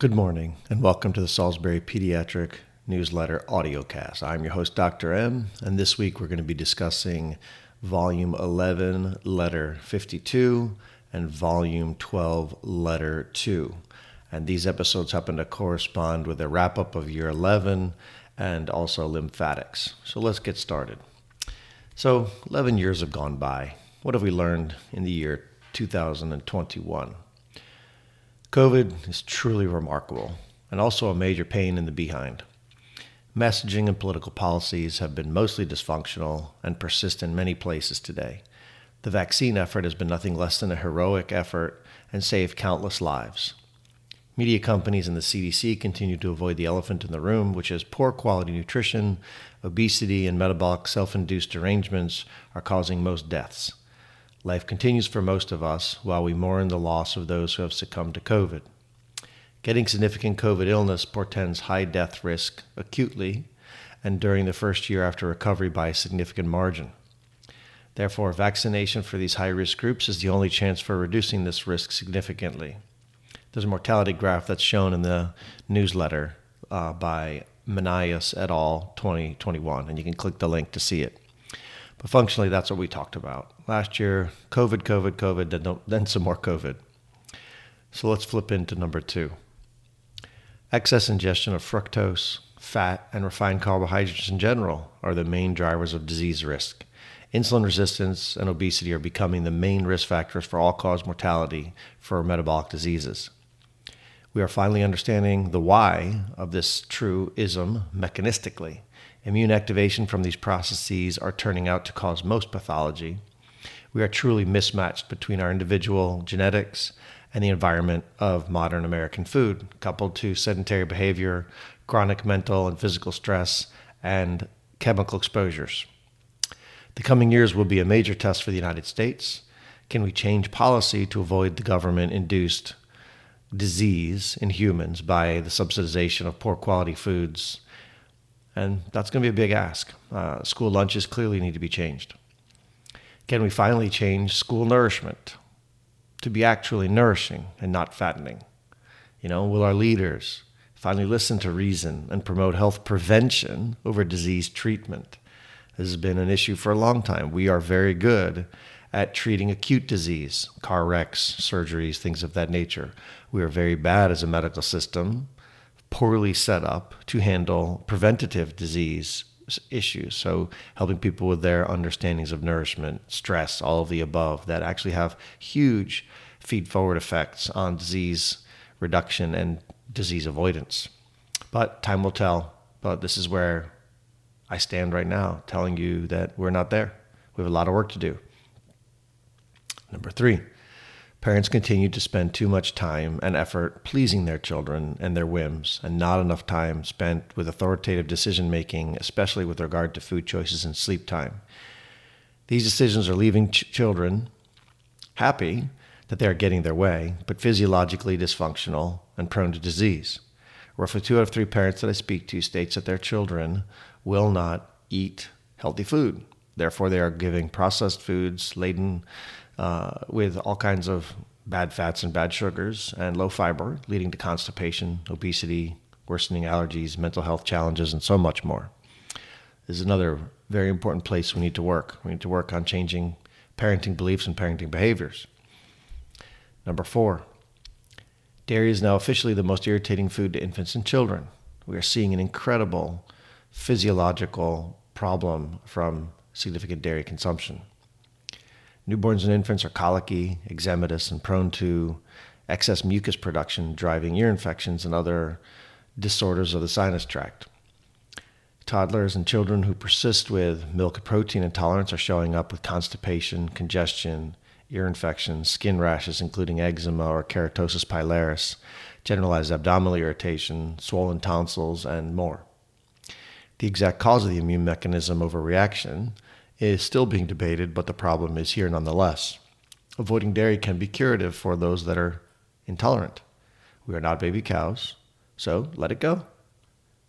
Good morning, and welcome to the Salisbury Pediatric Newsletter Audiocast. I'm your host, Dr. M, and this week we're going to be discussing Volume 11, Letter 52, and Volume 12, Letter 2. And these episodes happen to correspond with a wrap up of Year 11 and also lymphatics. So let's get started. So, 11 years have gone by. What have we learned in the year 2021? COVID is truly remarkable and also a major pain in the behind. Messaging and political policies have been mostly dysfunctional and persist in many places today. The vaccine effort has been nothing less than a heroic effort and saved countless lives. Media companies and the CDC continue to avoid the elephant in the room, which is poor quality nutrition, obesity, and metabolic self induced derangements are causing most deaths. Life continues for most of us while we mourn the loss of those who have succumbed to COVID. Getting significant COVID illness portends high death risk acutely and during the first year after recovery by a significant margin. Therefore, vaccination for these high risk groups is the only chance for reducing this risk significantly. There's a mortality graph that's shown in the newsletter uh, by Manias et al. 2021, and you can click the link to see it. But functionally, that's what we talked about. Last year, COVID, COVID, COVID, then, then some more COVID. So let's flip into number two. Excess ingestion of fructose, fat, and refined carbohydrates in general are the main drivers of disease risk. Insulin resistance and obesity are becoming the main risk factors for all cause mortality for metabolic diseases. We are finally understanding the why of this true ism mechanistically. Immune activation from these processes are turning out to cause most pathology. We are truly mismatched between our individual genetics and the environment of modern American food, coupled to sedentary behavior, chronic mental and physical stress, and chemical exposures. The coming years will be a major test for the United States. Can we change policy to avoid the government induced disease in humans by the subsidization of poor quality foods and that's going to be a big ask. Uh, school lunches clearly need to be changed. Can we finally change school nourishment to be actually nourishing and not fattening? You know, will our leaders finally listen to reason and promote health prevention over disease treatment? This has been an issue for a long time. We are very good at treating acute disease, car wrecks, surgeries, things of that nature. We are very bad as a medical system poorly set up to handle preventative disease issues. So, helping people with their understandings of nourishment, stress, all of the above that actually have huge feed forward effects on disease reduction and disease avoidance. But time will tell. But this is where I stand right now, telling you that we're not there. We have a lot of work to do. Number three, Parents continue to spend too much time and effort pleasing their children and their whims, and not enough time spent with authoritative decision making, especially with regard to food choices and sleep time. These decisions are leaving ch- children happy that they are getting their way, but physiologically dysfunctional and prone to disease. Roughly two out of three parents that I speak to states that their children will not eat healthy food. Therefore, they are giving processed foods laden uh, with all kinds of bad fats and bad sugars and low fiber, leading to constipation, obesity, worsening allergies, mental health challenges, and so much more. This is another very important place we need to work. We need to work on changing parenting beliefs and parenting behaviors. Number four, dairy is now officially the most irritating food to infants and children. We are seeing an incredible physiological problem from significant dairy consumption. Newborns and infants are colicky, eczematous, and prone to excess mucus production, driving ear infections and other disorders of the sinus tract. Toddlers and children who persist with milk protein intolerance are showing up with constipation, congestion, ear infections, skin rashes, including eczema or keratosis pilaris, generalized abdominal irritation, swollen tonsils, and more. The exact cause of the immune mechanism overreaction is still being debated, but the problem is here nonetheless. Avoiding dairy can be curative for those that are intolerant. We are not baby cows, so let it go.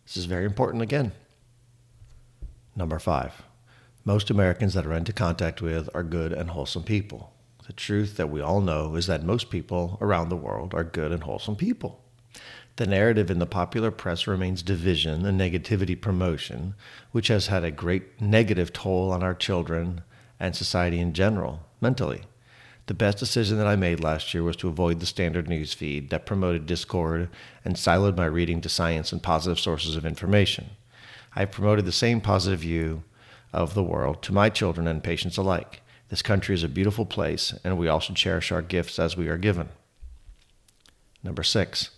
This is very important again. Number five, most Americans that are into contact with are good and wholesome people. The truth that we all know is that most people around the world are good and wholesome people. The narrative in the popular press remains division and negativity promotion, which has had a great negative toll on our children and society in general, mentally. The best decision that I made last year was to avoid the standard news feed that promoted discord and siloed my reading to science and positive sources of information. I have promoted the same positive view of the world to my children and patients alike. This country is a beautiful place, and we all should cherish our gifts as we are given. Number six,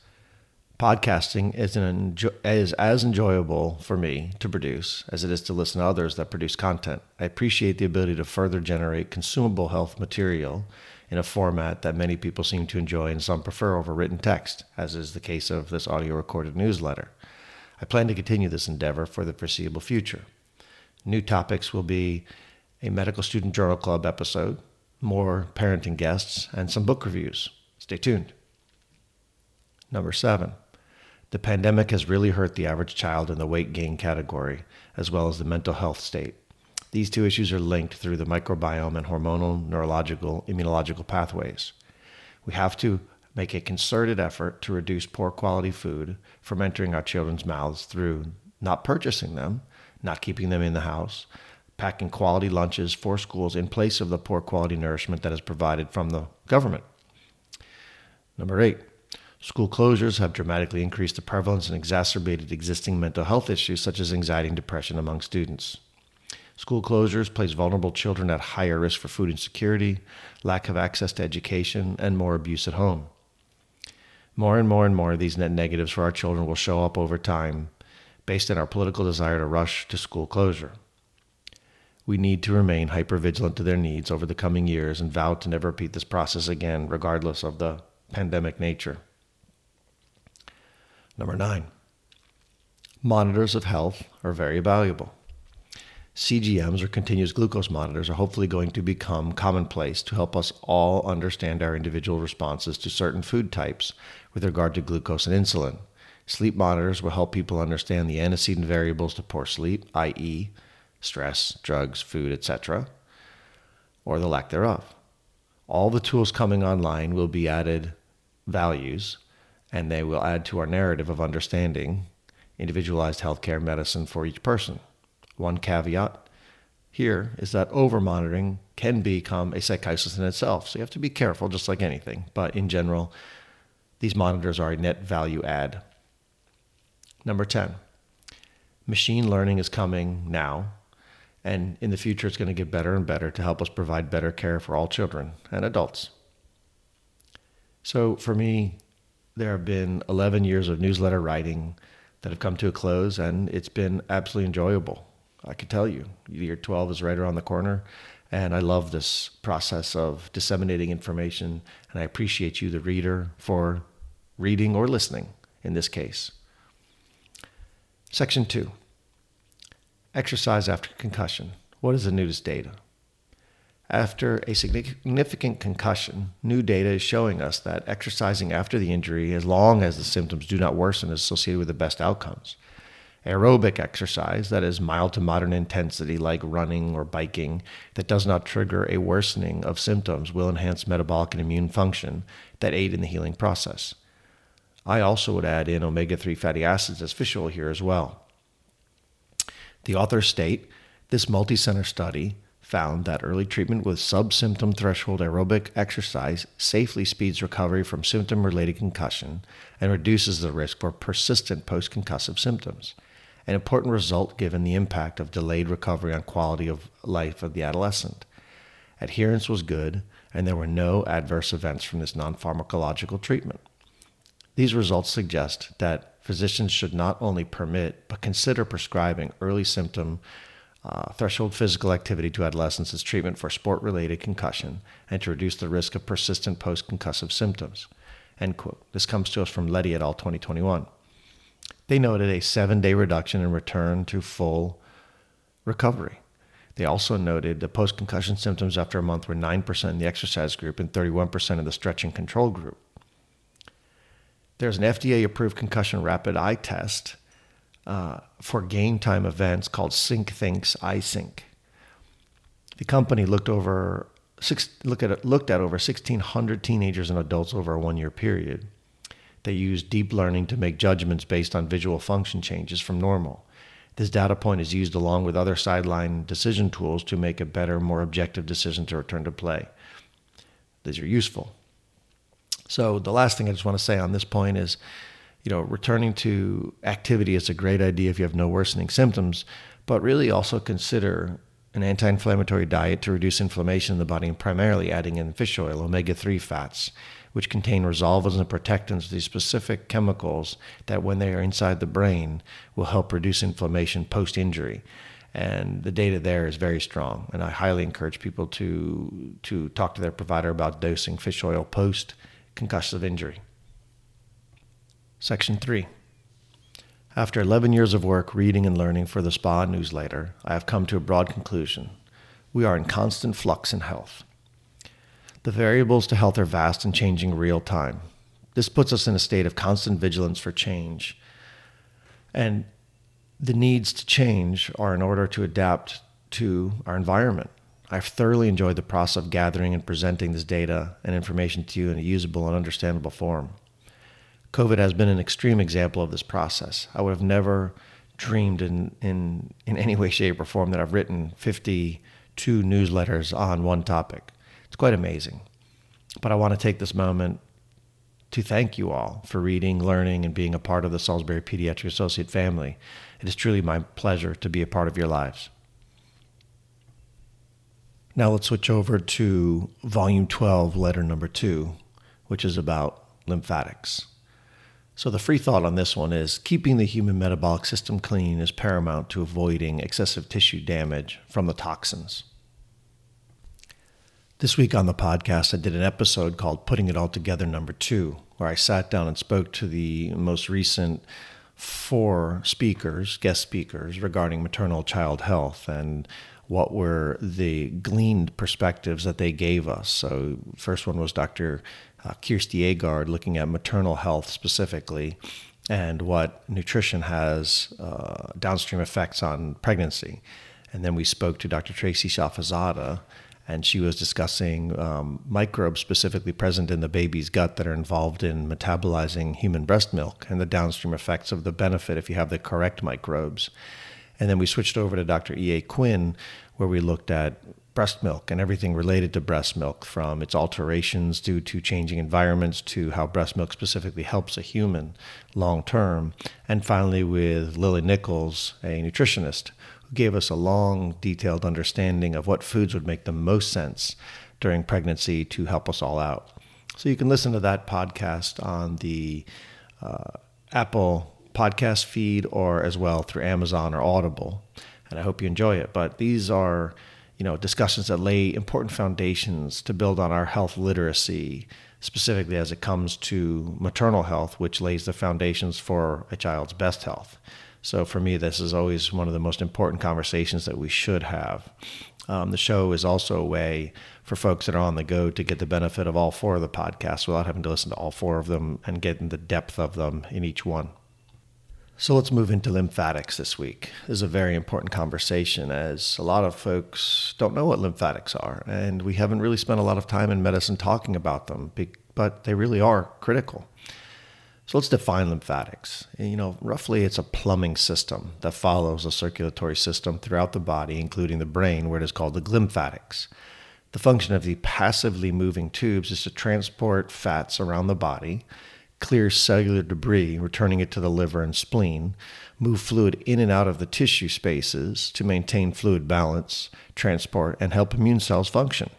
podcasting is, an enjo- is as enjoyable for me to produce as it is to listen to others that produce content. I appreciate the ability to further generate consumable health material in a format that many people seem to enjoy and some prefer over written text, as is the case of this audio recorded newsletter. I plan to continue this endeavor for the foreseeable future. New topics will be a medical student journal club episode, more parenting guests, and some book reviews. Stay tuned. Number seven, the pandemic has really hurt the average child in the weight gain category, as well as the mental health state. These two issues are linked through the microbiome and hormonal, neurological, immunological pathways. We have to make a concerted effort to reduce poor quality food from entering our children's mouths through not purchasing them, not keeping them in the house, packing quality lunches for schools in place of the poor quality nourishment that is provided from the government. Number eight, School closures have dramatically increased the prevalence and exacerbated existing mental health issues such as anxiety and depression among students. School closures place vulnerable children at higher risk for food insecurity, lack of access to education, and more abuse at home. More and more and more of these net negatives for our children will show up over time based on our political desire to rush to school closure. We need to remain hypervigilant to their needs over the coming years and vow to never repeat this process again, regardless of the pandemic nature. Number nine, monitors of health are very valuable. CGMs or continuous glucose monitors are hopefully going to become commonplace to help us all understand our individual responses to certain food types with regard to glucose and insulin. Sleep monitors will help people understand the antecedent variables to poor sleep, i.e., stress, drugs, food, etc., or the lack thereof. All the tools coming online will be added values and they will add to our narrative of understanding individualized healthcare medicine for each person. One caveat here is that over monitoring can become a psychosis in itself. So you have to be careful, just like anything. But in general, these monitors are a net value add. Number 10, machine learning is coming now. And in the future, it's going to get better and better to help us provide better care for all children and adults. So for me, there have been 11 years of newsletter writing that have come to a close, and it's been absolutely enjoyable. I can tell you, year 12 is right around the corner, and I love this process of disseminating information, and I appreciate you, the reader, for reading or listening in this case. Section 2 Exercise after concussion. What is the newest data? After a significant concussion, new data is showing us that exercising after the injury, as long as the symptoms do not worsen, is associated with the best outcomes. Aerobic exercise, that is mild to moderate intensity, like running or biking, that does not trigger a worsening of symptoms, will enhance metabolic and immune function that aid in the healing process. I also would add in omega 3 fatty acids as fish oil here as well. The authors state this multi center study found that early treatment with sub symptom threshold aerobic exercise safely speeds recovery from symptom related concussion and reduces the risk for persistent post concussive symptoms. An important result given the impact of delayed recovery on quality of life of the adolescent. Adherence was good, and there were no adverse events from this non pharmacological treatment. These results suggest that physicians should not only permit but consider prescribing early symptom uh, threshold physical activity to adolescents as treatment for sport related concussion and to reduce the risk of persistent post concussive symptoms. End quote. This comes to us from Leddy et al. 2021. They noted a seven day reduction in return to full recovery. They also noted the post concussion symptoms after a month were 9% in the exercise group and 31% in the stretching control group. There's an FDA approved concussion rapid eye test uh, for game time events called SyncThinks iSync. The company looked over six, look at, looked at over 1,600 teenagers and adults over a one year period. They used deep learning to make judgments based on visual function changes from normal. This data point is used along with other sideline decision tools to make a better, more objective decision to return to play. These are useful. So, the last thing I just want to say on this point is you know, returning to activity is a great idea if you have no worsening symptoms, but really also consider an anti inflammatory diet to reduce inflammation in the body and primarily adding in fish oil, omega 3 fats, which contain resolvins and protectins, these specific chemicals that, when they are inside the brain, will help reduce inflammation post injury. And the data there is very strong. And I highly encourage people to, to talk to their provider about dosing fish oil post concussive injury. Section 3. After 11 years of work reading and learning for the SPA newsletter, I have come to a broad conclusion. We are in constant flux in health. The variables to health are vast and changing real time. This puts us in a state of constant vigilance for change. And the needs to change are in order to adapt to our environment. I've thoroughly enjoyed the process of gathering and presenting this data and information to you in a usable and understandable form. COVID has been an extreme example of this process. I would have never dreamed in, in, in any way, shape, or form that I've written 52 newsletters on one topic. It's quite amazing. But I want to take this moment to thank you all for reading, learning, and being a part of the Salisbury Pediatric Associate family. It is truly my pleasure to be a part of your lives. Now let's switch over to volume 12, letter number two, which is about lymphatics. So, the free thought on this one is keeping the human metabolic system clean is paramount to avoiding excessive tissue damage from the toxins. This week on the podcast, I did an episode called Putting It All Together Number Two, where I sat down and spoke to the most recent four speakers, guest speakers, regarding maternal child health and what were the gleaned perspectives that they gave us. So, first one was Dr uh, Kirsty Agard looking at maternal health specifically and what nutrition has uh, downstream effects on pregnancy. And then we spoke to Dr. Tracy Shafizadeh, and she was discussing um, microbes specifically present in the baby's gut that are involved in metabolizing human breast milk and the downstream effects of the benefit if you have the correct microbes. And then we switched over to Dr. E.A. Quinn, where we looked at breast milk and everything related to breast milk, from its alterations due to changing environments to how breast milk specifically helps a human long term. And finally, with Lily Nichols, a nutritionist, who gave us a long, detailed understanding of what foods would make the most sense during pregnancy to help us all out. So you can listen to that podcast on the uh, Apple podcast feed or as well through Amazon or Audible. And I hope you enjoy it. But these are you know, discussions that lay important foundations to build on our health literacy, specifically as it comes to maternal health, which lays the foundations for a child's best health. So for me, this is always one of the most important conversations that we should have. Um, the show is also a way for folks that are on the go to get the benefit of all four of the podcasts without having to listen to all four of them and get in the depth of them in each one. So let's move into lymphatics this week. This is a very important conversation as a lot of folks don't know what lymphatics are, and we haven't really spent a lot of time in medicine talking about them, but they really are critical. So let's define lymphatics. You know, roughly it's a plumbing system that follows a circulatory system throughout the body, including the brain, where it is called the glymphatics. The function of the passively moving tubes is to transport fats around the body clear cellular debris, returning it to the liver and spleen, move fluid in and out of the tissue spaces to maintain fluid balance, transport, and help immune cells function.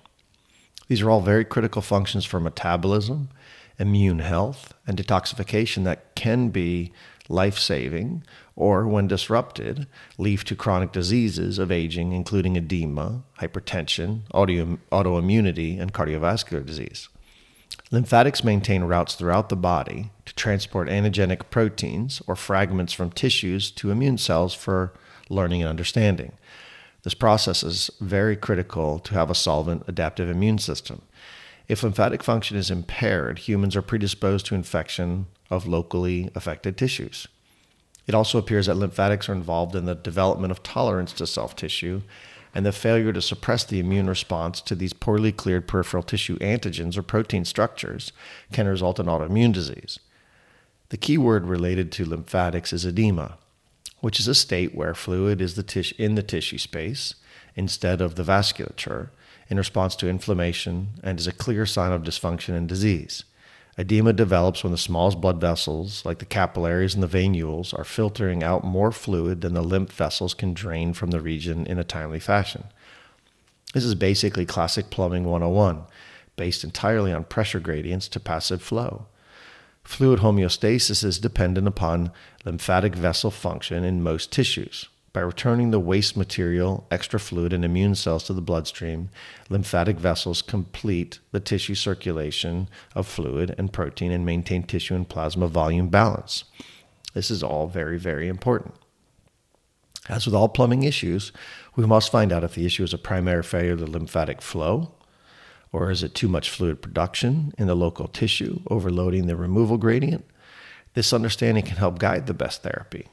These are all very critical functions for metabolism, immune health, and detoxification that can be life saving or, when disrupted, lead to chronic diseases of aging, including edema, hypertension, autoimmunity, and cardiovascular disease. Lymphatics maintain routes throughout the body to transport antigenic proteins or fragments from tissues to immune cells for learning and understanding. This process is very critical to have a solvent adaptive immune system. If lymphatic function is impaired, humans are predisposed to infection of locally affected tissues. It also appears that lymphatics are involved in the development of tolerance to self tissue and the failure to suppress the immune response to these poorly cleared peripheral tissue antigens or protein structures can result in autoimmune disease. The key word related to lymphatics is edema, which is a state where fluid is the in the tissue space instead of the vasculature in response to inflammation and is a clear sign of dysfunction and disease. Edema develops when the smallest blood vessels, like the capillaries and the venules, are filtering out more fluid than the lymph vessels can drain from the region in a timely fashion. This is basically classic plumbing 101, based entirely on pressure gradients to passive flow. Fluid homeostasis is dependent upon lymphatic vessel function in most tissues. By returning the waste material, extra fluid, and immune cells to the bloodstream, lymphatic vessels complete the tissue circulation of fluid and protein and maintain tissue and plasma volume balance. This is all very, very important. As with all plumbing issues, we must find out if the issue is a primary failure of the lymphatic flow, or is it too much fluid production in the local tissue, overloading the removal gradient? This understanding can help guide the best therapy.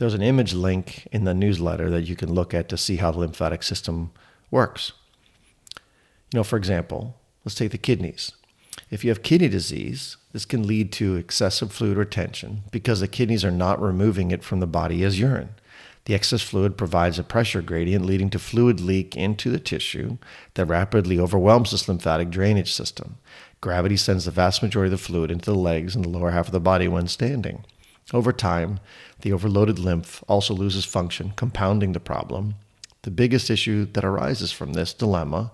There's an image link in the newsletter that you can look at to see how the lymphatic system works. You know, for example, let's take the kidneys. If you have kidney disease, this can lead to excessive fluid retention because the kidneys are not removing it from the body as urine. The excess fluid provides a pressure gradient leading to fluid leak into the tissue that rapidly overwhelms this lymphatic drainage system. Gravity sends the vast majority of the fluid into the legs and the lower half of the body when standing. Over time, the overloaded lymph also loses function, compounding the problem. The biggest issue that arises from this dilemma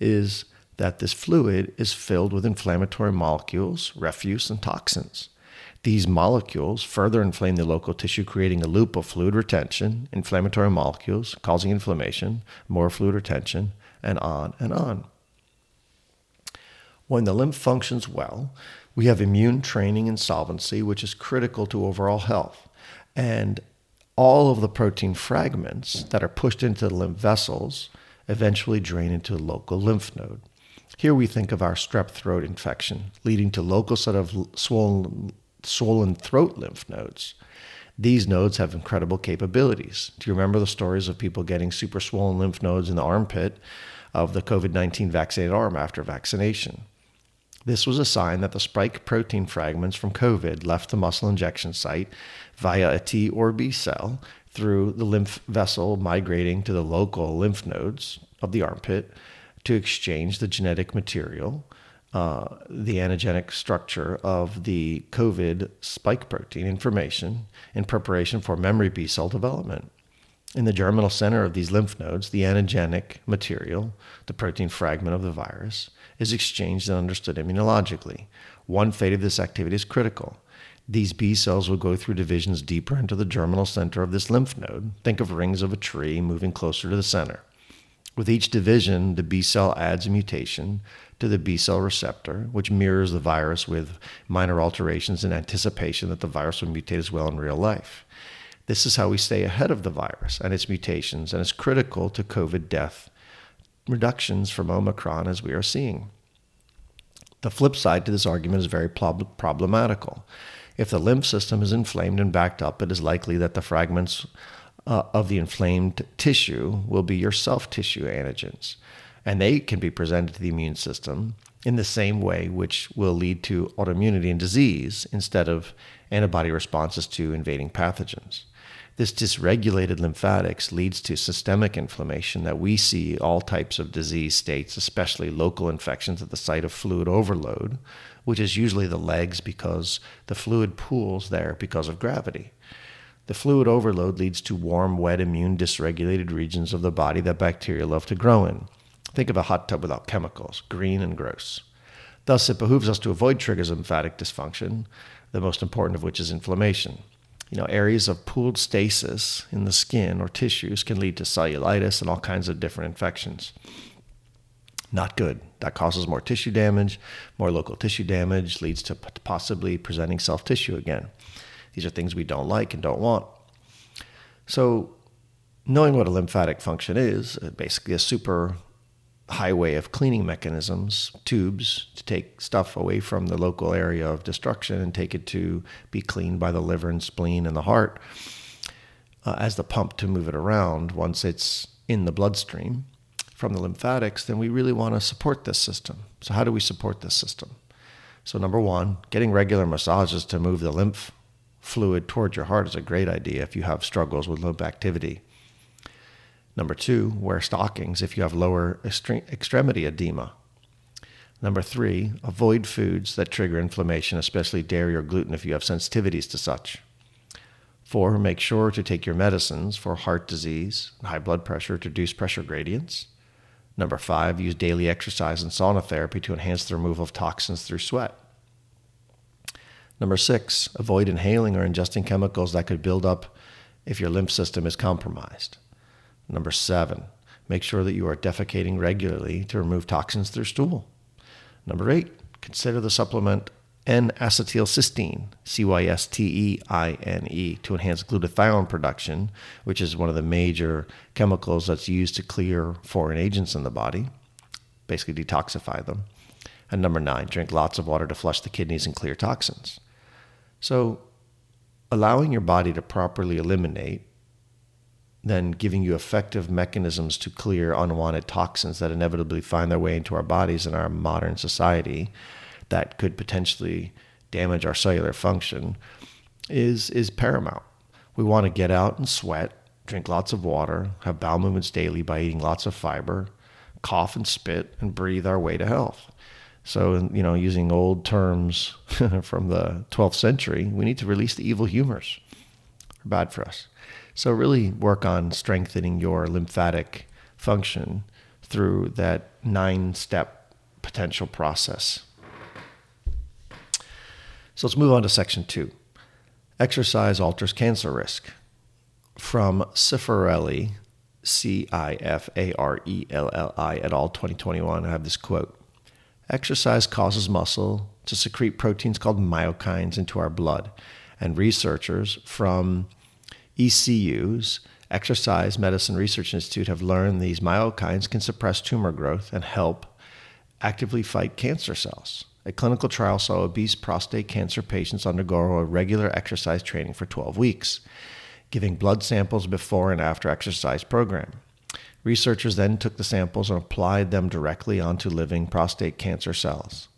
is that this fluid is filled with inflammatory molecules, refuse, and toxins. These molecules further inflame the local tissue, creating a loop of fluid retention, inflammatory molecules causing inflammation, more fluid retention, and on and on. When the lymph functions well, we have immune training and solvency, which is critical to overall health. And all of the protein fragments that are pushed into the lymph vessels eventually drain into local lymph node. Here we think of our strep throat infection, leading to local set of swollen, swollen throat lymph nodes. These nodes have incredible capabilities. Do you remember the stories of people getting super swollen lymph nodes in the armpit of the COVID 19 vaccinated arm after vaccination? This was a sign that the spike protein fragments from COVID left the muscle injection site via a T or B cell through the lymph vessel migrating to the local lymph nodes of the armpit to exchange the genetic material, uh, the antigenic structure of the COVID spike protein information in preparation for memory B cell development. In the germinal center of these lymph nodes, the antigenic material, the protein fragment of the virus, is exchanged and understood immunologically. One fate of this activity is critical. These B cells will go through divisions deeper into the germinal center of this lymph node. Think of rings of a tree moving closer to the center. With each division, the B cell adds a mutation to the B cell receptor, which mirrors the virus with minor alterations in anticipation that the virus will mutate as well in real life. This is how we stay ahead of the virus and its mutations, and it's critical to COVID death reductions from Omicron as we are seeing. The flip side to this argument is very prob- problematical. If the lymph system is inflamed and backed up, it is likely that the fragments uh, of the inflamed tissue will be your self tissue antigens, and they can be presented to the immune system in the same way, which will lead to autoimmunity and disease instead of antibody responses to invading pathogens. This dysregulated lymphatics leads to systemic inflammation that we see all types of disease states, especially local infections at the site of fluid overload, which is usually the legs because the fluid pools there because of gravity. The fluid overload leads to warm, wet, immune dysregulated regions of the body that bacteria love to grow in. Think of a hot tub without chemicals, green and gross. Thus, it behooves us to avoid triggers of lymphatic dysfunction, the most important of which is inflammation you know, areas of pooled stasis in the skin or tissues can lead to cellulitis and all kinds of different infections. Not good. That causes more tissue damage. More local tissue damage leads to possibly presenting self tissue again. These are things we don't like and don't want. So, knowing what a lymphatic function is, uh, basically a super highway of cleaning mechanisms, tubes to take stuff away from the local area of destruction and take it to be cleaned by the liver and spleen and the heart uh, as the pump to move it around once it's in the bloodstream from the lymphatics, then we really want to support this system. So, how do we support this system? So, number one, getting regular massages to move the lymph fluid towards your heart is a great idea if you have struggles with lymph activity. Number two, wear stockings if you have lower extremity edema. Number three, avoid foods that trigger inflammation, especially dairy or gluten if you have sensitivities to such. Four, make sure to take your medicines for heart disease and high blood pressure to reduce pressure gradients. Number five, use daily exercise and sauna therapy to enhance the removal of toxins through sweat. Number six, avoid inhaling or ingesting chemicals that could build up if your lymph system is compromised. Number seven, make sure that you are defecating regularly to remove toxins through stool. Number eight, consider the supplement N-acetylcysteine, C-Y-S-T-E-I-N-E, to enhance glutathione production, which is one of the major chemicals that's used to clear foreign agents in the body, basically detoxify them. And number nine, drink lots of water to flush the kidneys and clear toxins. So, allowing your body to properly eliminate, then giving you effective mechanisms to clear unwanted toxins that inevitably find their way into our bodies in our modern society that could potentially damage our cellular function is is paramount. We want to get out and sweat, drink lots of water, have bowel movements daily by eating lots of fiber, cough and spit, and breathe our way to health. So, you know, using old terms from the 12th century, we need to release the evil humors. They're bad for us. So, really work on strengthening your lymphatic function through that nine step potential process. So, let's move on to section two exercise alters cancer risk. From Cifarelli, C I F A R E L L I, et al., 2021, I have this quote Exercise causes muscle to secrete proteins called myokines into our blood. And researchers from ECU's Exercise Medicine Research Institute have learned these myokines can suppress tumor growth and help actively fight cancer cells. A clinical trial saw obese prostate cancer patients undergo a regular exercise training for 12 weeks, giving blood samples before and after exercise program. Researchers then took the samples and applied them directly onto living prostate cancer cells.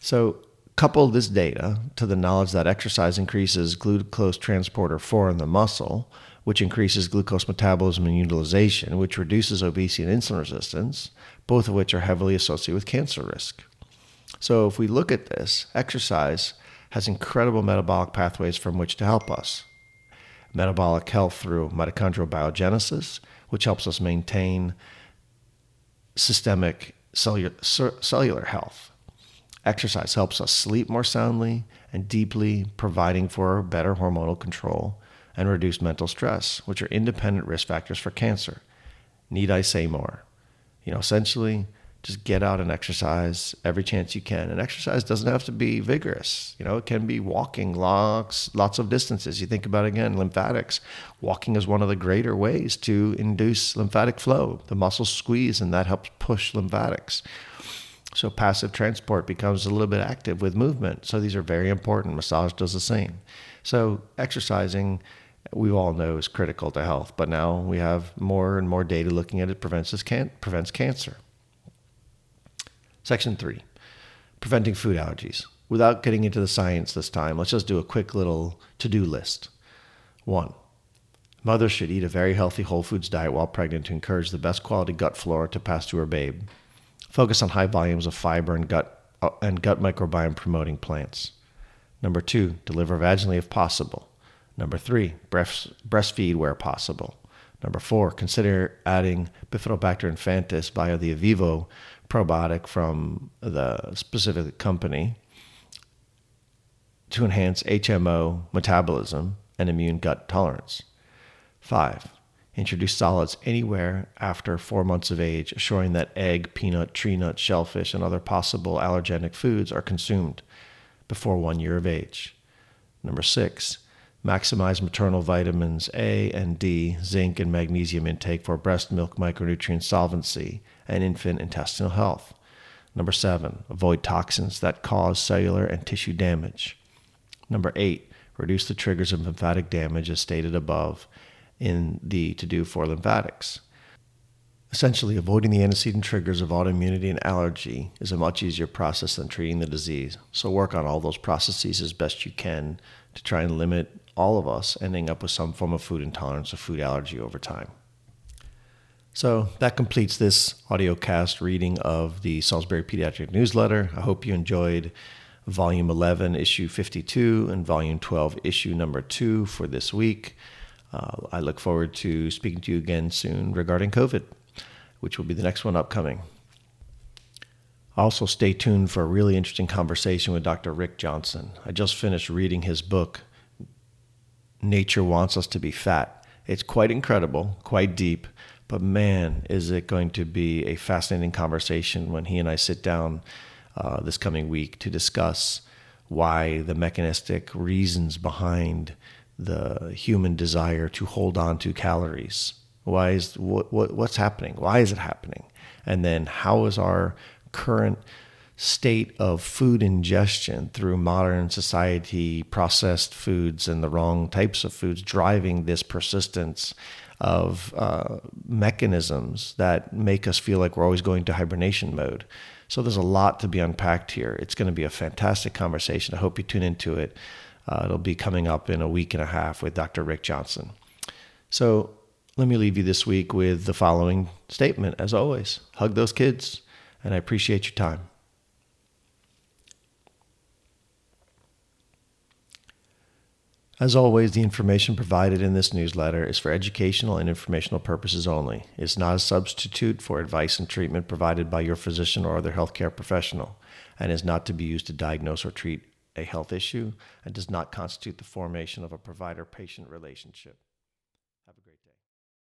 So, couple this data to the knowledge that exercise increases glucose transporter 4 in the muscle, which increases glucose metabolism and utilization, which reduces obesity and insulin resistance, both of which are heavily associated with cancer risk. So, if we look at this, exercise has incredible metabolic pathways from which to help us. Metabolic health through mitochondrial biogenesis, which helps us maintain systemic cellular, cellular health. Exercise helps us sleep more soundly and deeply, providing for better hormonal control and reduced mental stress, which are independent risk factors for cancer. Need I say more? You know, essentially, just get out and exercise every chance you can. And exercise doesn't have to be vigorous. You know, it can be walking lots, lots of distances. You think about again, lymphatics. Walking is one of the greater ways to induce lymphatic flow. The muscles squeeze, and that helps push lymphatics. So passive transport becomes a little bit active with movement. So these are very important. Massage does the same. So exercising, we all know is critical to health. But now we have more and more data looking at it prevents can- prevents cancer. Section three, preventing food allergies. Without getting into the science this time, let's just do a quick little to do list. One, mothers should eat a very healthy whole foods diet while pregnant to encourage the best quality gut flora to pass to her babe. Focus on high volumes of fiber and gut, uh, and gut microbiome promoting plants. Number two, deliver vaginally if possible. Number three, breast, breastfeed where possible. Number four, consider adding Bifidobacter infantis via the Evivo probiotic from the specific company to enhance HMO metabolism and immune gut tolerance. Five, introduce solids anywhere after four months of age, assuring that egg, peanut, tree nut, shellfish, and other possible allergenic foods are consumed before one year of age. Number six, maximize maternal vitamins A and D, zinc, and magnesium intake for breast milk micronutrient solvency and infant intestinal health. Number seven, avoid toxins that cause cellular and tissue damage. Number eight, reduce the triggers of lymphatic damage as stated above in the to do for lymphatics. Essentially, avoiding the antecedent triggers of autoimmunity and allergy is a much easier process than treating the disease. So, work on all those processes as best you can to try and limit all of us ending up with some form of food intolerance or food allergy over time. So, that completes this audio cast reading of the Salisbury Pediatric Newsletter. I hope you enjoyed Volume 11, Issue 52, and Volume 12, Issue Number 2 for this week. Uh, I look forward to speaking to you again soon regarding COVID which will be the next one upcoming. Also, stay tuned for a really interesting conversation with Dr. Rick Johnson. I just finished reading his book, Nature Wants Us to Be Fat. It's quite incredible, quite deep, but man, is it going to be a fascinating conversation when he and I sit down uh, this coming week to discuss why the mechanistic reasons behind the human desire to hold on to calories why is what, what what's happening? Why is it happening? And then how is our current state of food ingestion through modern society, processed foods and the wrong types of foods driving this persistence of uh, mechanisms that make us feel like we're always going to hibernation mode. So there's a lot to be unpacked here. It's going to be a fantastic conversation. I hope you tune into it. Uh, it'll be coming up in a week and a half with Dr. Rick Johnson. So let me leave you this week with the following statement as always hug those kids, and I appreciate your time. As always, the information provided in this newsletter is for educational and informational purposes only. It's not a substitute for advice and treatment provided by your physician or other healthcare professional, and is not to be used to diagnose or treat a health issue, and does not constitute the formation of a provider patient relationship.